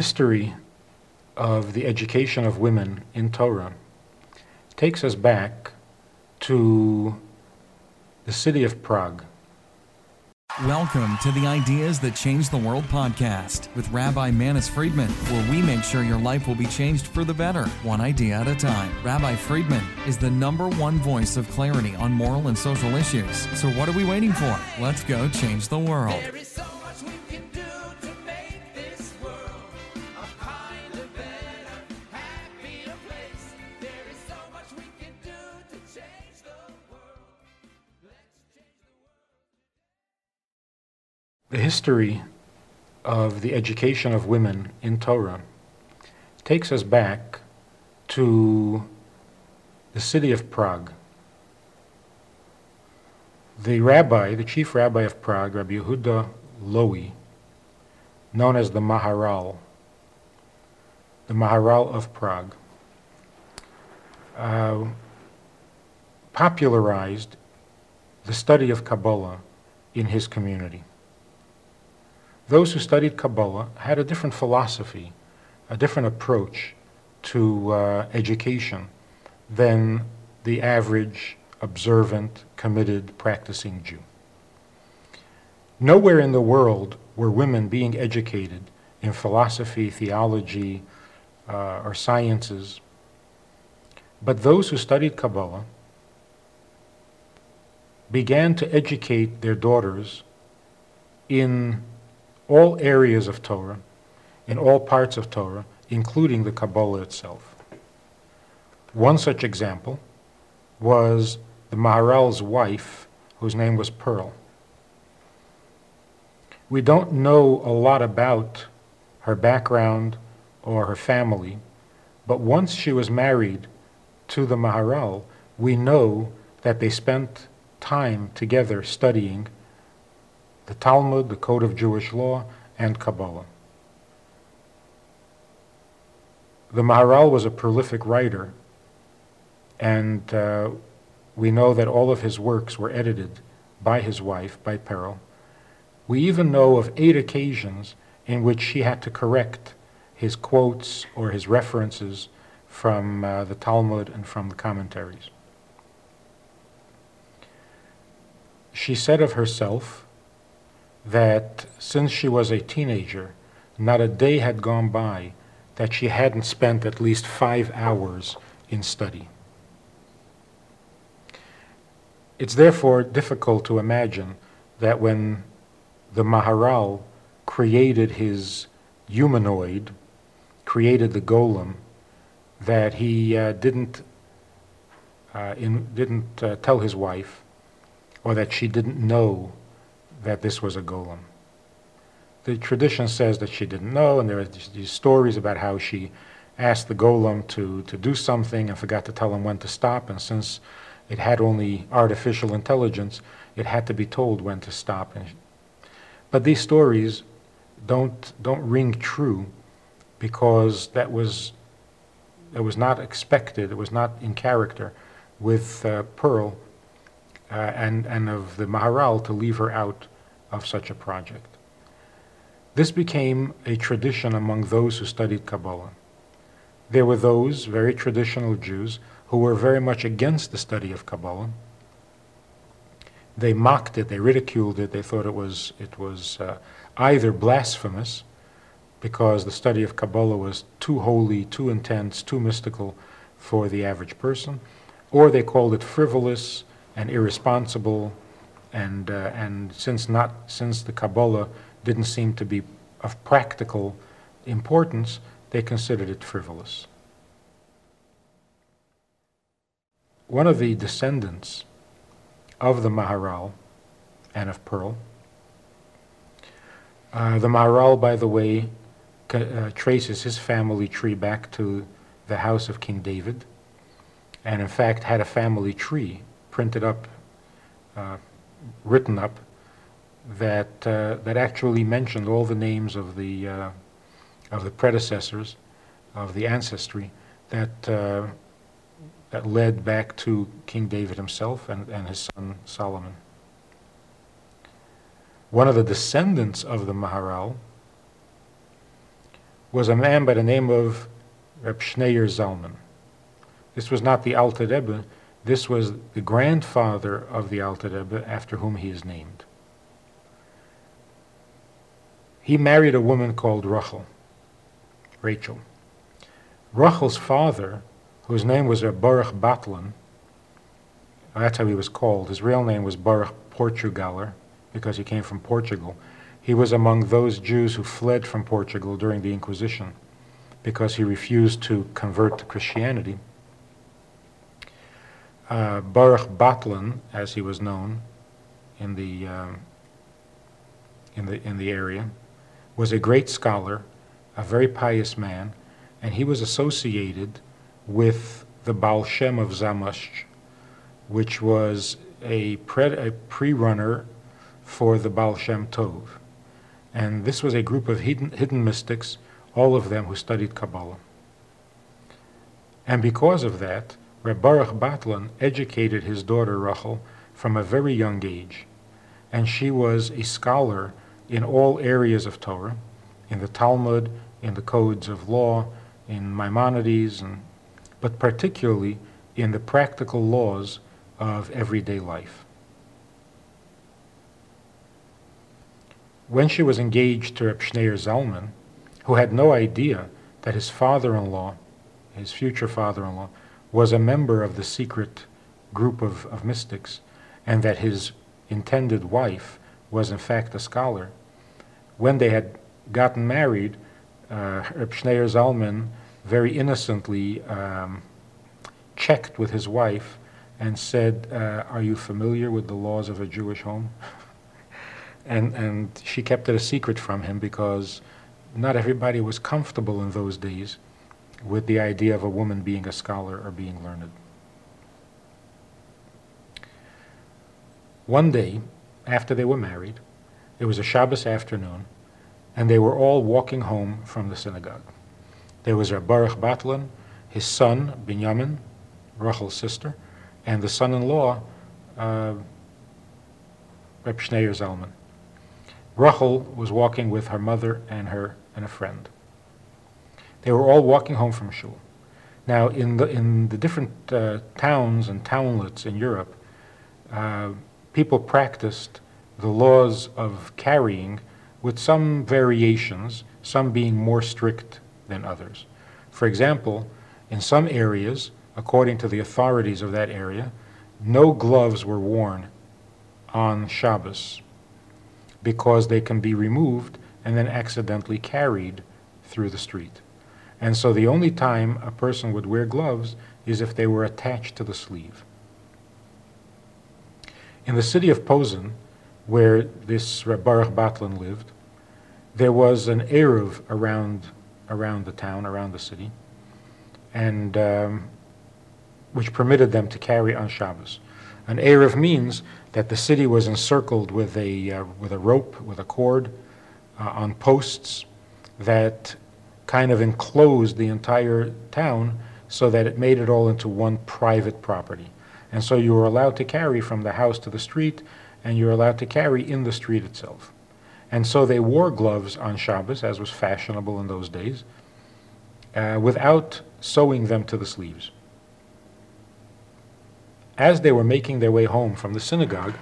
history of the education of women in Torah takes us back to the city of Prague. Welcome to the Ideas That Change the World podcast with Rabbi Manis Friedman, where we make sure your life will be changed for the better, one idea at a time. Rabbi Friedman is the number one voice of clarity on moral and social issues. So, what are we waiting for? Let's go change the world. The history of the education of women in Torah takes us back to the city of Prague. The rabbi, the chief rabbi of Prague, Rabbi Yehuda Lowy, known as the Maharal, the Maharal of Prague, uh, popularized the study of Kabbalah in his community. Those who studied Kabbalah had a different philosophy, a different approach to uh, education than the average observant, committed, practicing Jew. Nowhere in the world were women being educated in philosophy, theology, uh, or sciences, but those who studied Kabbalah began to educate their daughters in all areas of Torah, in all parts of Torah, including the Kabbalah itself. One such example was the Maharal's wife, whose name was Pearl. We don't know a lot about her background or her family, but once she was married to the Maharal, we know that they spent time together studying the Talmud, the Code of Jewish Law, and Kabbalah. The Maharal was a prolific writer, and uh, we know that all of his works were edited by his wife, by Pearl. We even know of eight occasions in which she had to correct his quotes or his references from uh, the Talmud and from the commentaries. She said of herself that since she was a teenager, not a day had gone by that she hadn't spent at least five hours in study. It's therefore difficult to imagine that when the Maharal created his humanoid, created the golem, that he uh, didn't, uh, in, didn't uh, tell his wife, or that she didn't know that this was a golem. The tradition says that she didn't know, and there are these, stories about how she asked the golem to, to do something and forgot to tell him when to stop, and since it had only artificial intelligence, it had to be told when to stop. But these stories don't, don't ring true because that was, that was not expected, it was not in character with uh, Pearl uh, and, and of the Maharal to leave her out of such a project. This became a tradition among those who studied Kabbalah. There were those, very traditional Jews, who were very much against the study of Kabbalah. They mocked it, they ridiculed it, they thought it was, it was uh, either blasphemous, because the study of Kabbalah was too holy, too intense, too mystical for the average person, or they called it frivolous and irresponsible, and, uh, and since, not, since the Kabbalah didn't seem to be of practical importance, they considered it frivolous. One of the descendants of the Maharal and of Pearl, uh, the Maharal, by the way, uh, traces his family tree back to the house of King David, and in fact had a family tree printed up, uh, written up, that uh, that actually mentioned all the names of the uh, of the predecessors of the ancestry that uh, that led back to King David himself and, and his son Solomon. One of the descendants of the Maharal was a man by the name of Reb Schneier Zalman. This was not the Alter Rebbe, this was the grandfather of the Alter Rebbe, after whom he is named. He married a woman called Rachel, Rachel. Rachel's father, whose name was Baruch Batlan, that's how he was called. His real name was Baruch Portugaler, because he came from Portugal. He was among those Jews who fled from Portugal during the Inquisition because he refused to convert to Christianity. Uh, Baruch Batlan, as he was known in the, um, in, the, in the area, was a great scholar, a very pious man, and he was associated with the Baal Shem of Zamość, which was a, pre- a pre-runner for the Baal Shem Tov. And this was a group of hidden, hidden mystics, all of them who studied Kabbalah. And because of that, Reb Baruch Batlan educated his daughter Rachel from a very young age. And she was a scholar in all areas of Torah, in the Talmud, in the codes of law, in Maimonides, and, but particularly in the practical laws of everyday life. When she was engaged to Reb Schneier Zalman, who had no idea that his father-in-law, his future father-in-law, was a member of the secret group of, of mystics, and that his intended wife was in fact a scholar, when they had gotten married, uh, Reb Zalman very innocently um, checked with his wife and said, uh, Are you familiar with the laws of a Jewish home? and, and she kept it a secret from him because not everybody was comfortable in those days with the idea of a woman being a scholar or being learned. One day, after they were married, it was a Shabbos afternoon, and they were all walking home from the synagogue. There was Reb Baruch Batlan, his son, Binyamin, Rachel's sister, and the son-in-law, uh, Reb Schneier Zalman. Rachel was walking with her mother and her and a friend. They were all walking home from shul. Now, in the in the different uh, towns and townlets in Europe, uh, people practiced the laws of carrying with some variations, some being more strict than others. For example, in some areas, according to the authorities of that area, no gloves were worn on Shabbos because they can be removed and then accidentally carried through the street. And so the only time a person would wear gloves is if they were attached to the sleeve. In the city of Posen, where this Baruch Batlan lived, there was an Eruv around, around the town, around the city, and um, which permitted them to carry on Shabbos. An Eruv means that the city was encircled with a, uh, with a rope, with a cord, uh, on posts that kind of enclosed the entire town so that it made it all into one private property. And so you were allowed to carry from the house to the street, and you were allowed to carry in the street itself. And so they wore gloves on Shabbos, as was fashionable in those days, uh, without sewing them to the sleeves. As they were making their way home from the synagogue,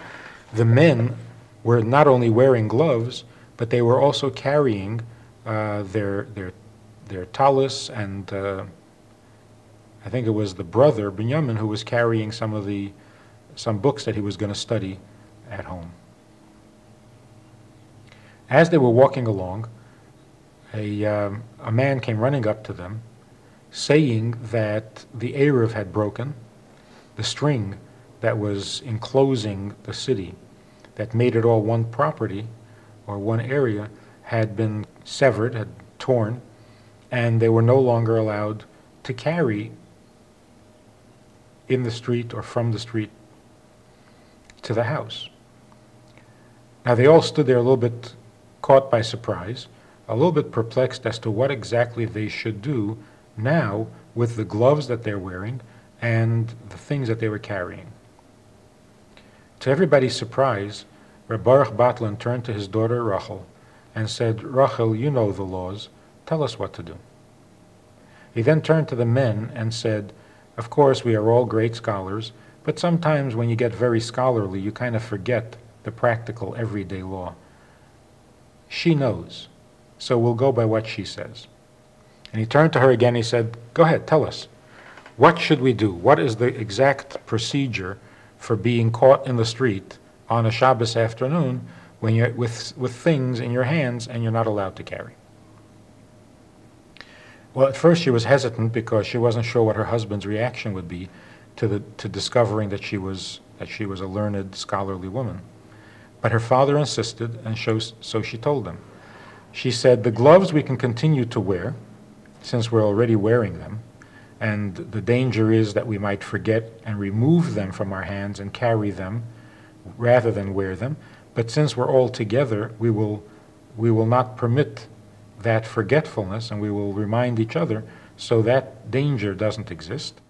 the men were not only wearing gloves, but they were also carrying uh, their, their, their tallis and uh, I think it was the brother, Binyamin, who was carrying some of the, some books that he was going to study at home. As they were walking along, a, um, a man came running up to them, saying that the Eruv had broken, the string that was enclosing the city, that made it all one property or one area, had been severed, had torn, and they were no longer allowed to carry in the street or from the street to the house. Now they all stood there a little bit caught by surprise, a little bit perplexed as to what exactly they should do now with the gloves that they're wearing and the things that they were carrying. To everybody's surprise, Reb Baruch Batlan turned to his daughter Rachel and said, Rachel, you know the laws. Tell us what to do. He then turned to the men and said, Of course, we are all great scholars, but sometimes when you get very scholarly, you kind of forget the practical, everyday law. She knows, so we'll go by what she says. And he turned to her again. He said, Go ahead, tell us. What should we do? What is the exact procedure for being caught in the street on a Shabbos afternoon when you're with, with things in your hands and you're not allowed to carry? Well, at first she was hesitant because she wasn't sure what her husband's reaction would be to, the, to discovering that she, was, that she was a learned, scholarly woman. But her father insisted, and so, she told him. She said, The gloves we can continue to wear, since we're already wearing them, and the danger is that we might forget and remove them from our hands and carry them rather than wear them. But since we're all together, we will, we will not permit that forgetfulness and we will remind each other so that danger doesn't exist.